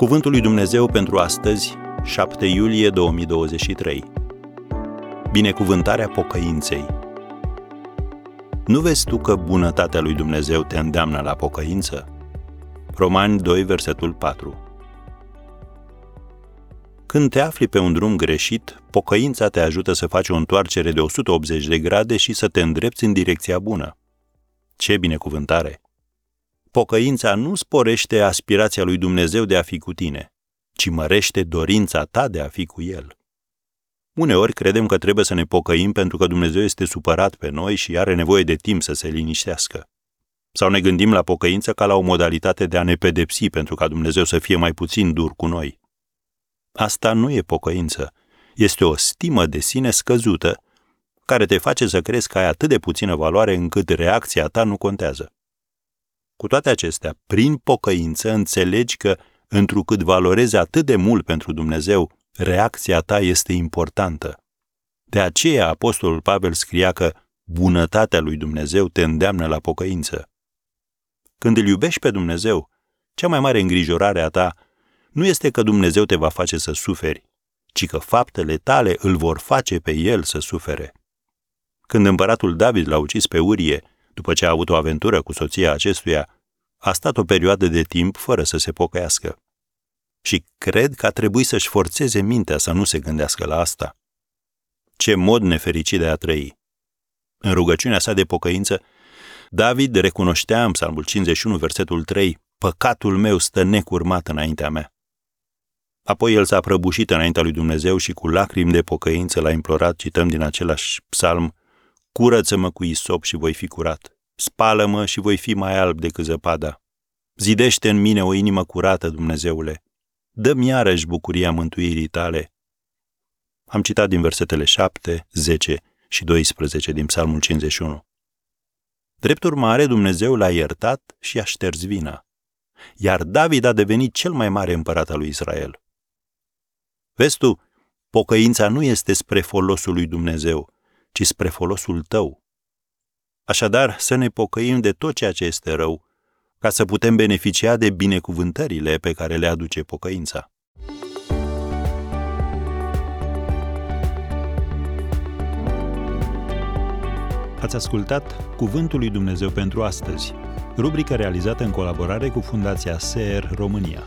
Cuvântul lui Dumnezeu pentru astăzi, 7 iulie 2023. Binecuvântarea pocăinței. Nu vezi tu că bunătatea lui Dumnezeu te îndeamnă la pocăință? Romani 2, versetul 4. Când te afli pe un drum greșit, pocăința te ajută să faci o întoarcere de 180 de grade și să te îndrepți în direcția bună. Ce binecuvântare! Pocăința nu sporește aspirația lui Dumnezeu de a fi cu tine, ci mărește dorința ta de a fi cu El. Uneori credem că trebuie să ne pocăim pentru că Dumnezeu este supărat pe noi și are nevoie de timp să se liniștească. Sau ne gândim la pocăință ca la o modalitate de a ne pedepsi pentru ca Dumnezeu să fie mai puțin dur cu noi. Asta nu e pocăință, este o stimă de sine scăzută care te face să crezi că ai atât de puțină valoare încât reacția ta nu contează. Cu toate acestea, prin pocăință înțelegi că, întrucât valorezi atât de mult pentru Dumnezeu, reacția ta este importantă. De aceea Apostolul Pavel scria că bunătatea lui Dumnezeu te îndeamnă la pocăință. Când îl iubești pe Dumnezeu, cea mai mare îngrijorare a ta nu este că Dumnezeu te va face să suferi, ci că faptele tale îl vor face pe el să sufere. Când împăratul David l-a ucis pe Urie, după ce a avut o aventură cu soția acestuia, a stat o perioadă de timp fără să se pocăiască. Și cred că a trebuit să-și forțeze mintea să nu se gândească la asta. Ce mod nefericit de a trăi! În rugăciunea sa de pocăință, David recunoștea în Psalmul 51, versetul 3, Păcatul meu stă necurmat înaintea mea. Apoi el s-a prăbușit înaintea lui Dumnezeu și cu lacrimi de pocăință l-a implorat, cităm din același psalm, Curăță-mă cu isop și voi fi curat. Spală-mă și voi fi mai alb decât zăpada. Zidește în mine o inimă curată, Dumnezeule. Dă-mi iarăși bucuria mântuirii tale. Am citat din versetele 7, 10 și 12 din Psalmul 51. Drept urmare, Dumnezeu l-a iertat și a șters vina. Iar David a devenit cel mai mare împărat al lui Israel. Vezi tu, pocăința nu este spre folosul lui Dumnezeu, ci spre folosul tău. Așadar, să ne pocăim de tot ceea ce este rău, ca să putem beneficia de binecuvântările pe care le aduce pocăința. Ați ascultat Cuvântul lui Dumnezeu pentru astăzi, rubrica realizată în colaborare cu Fundația SER România.